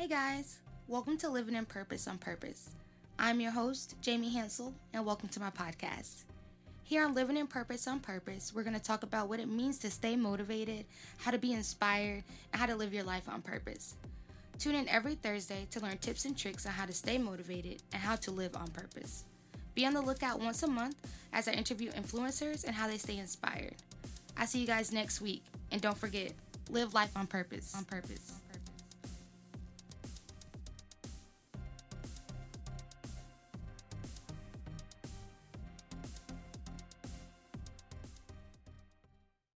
Hey guys, welcome to Living in Purpose on Purpose. I'm your host, Jamie Hansel, and welcome to my podcast. Here on Living in Purpose on Purpose, we're going to talk about what it means to stay motivated, how to be inspired, and how to live your life on purpose. Tune in every Thursday to learn tips and tricks on how to stay motivated and how to live on purpose. Be on the lookout once a month as I interview influencers and how they stay inspired. I see you guys next week, and don't forget, live life on purpose. On purpose.